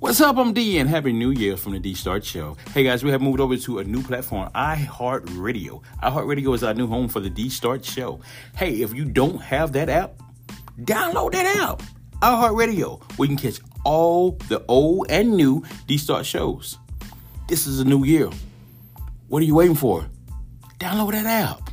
What's up? I'm D and Happy New Year from the D Start Show. Hey guys, we have moved over to a new platform, iHeartRadio. iHeartRadio is our new home for the D Start Show. Hey, if you don't have that app, download that app. iHeartRadio, where you can catch all the old and new D Start shows. This is a new year. What are you waiting for? Download that app.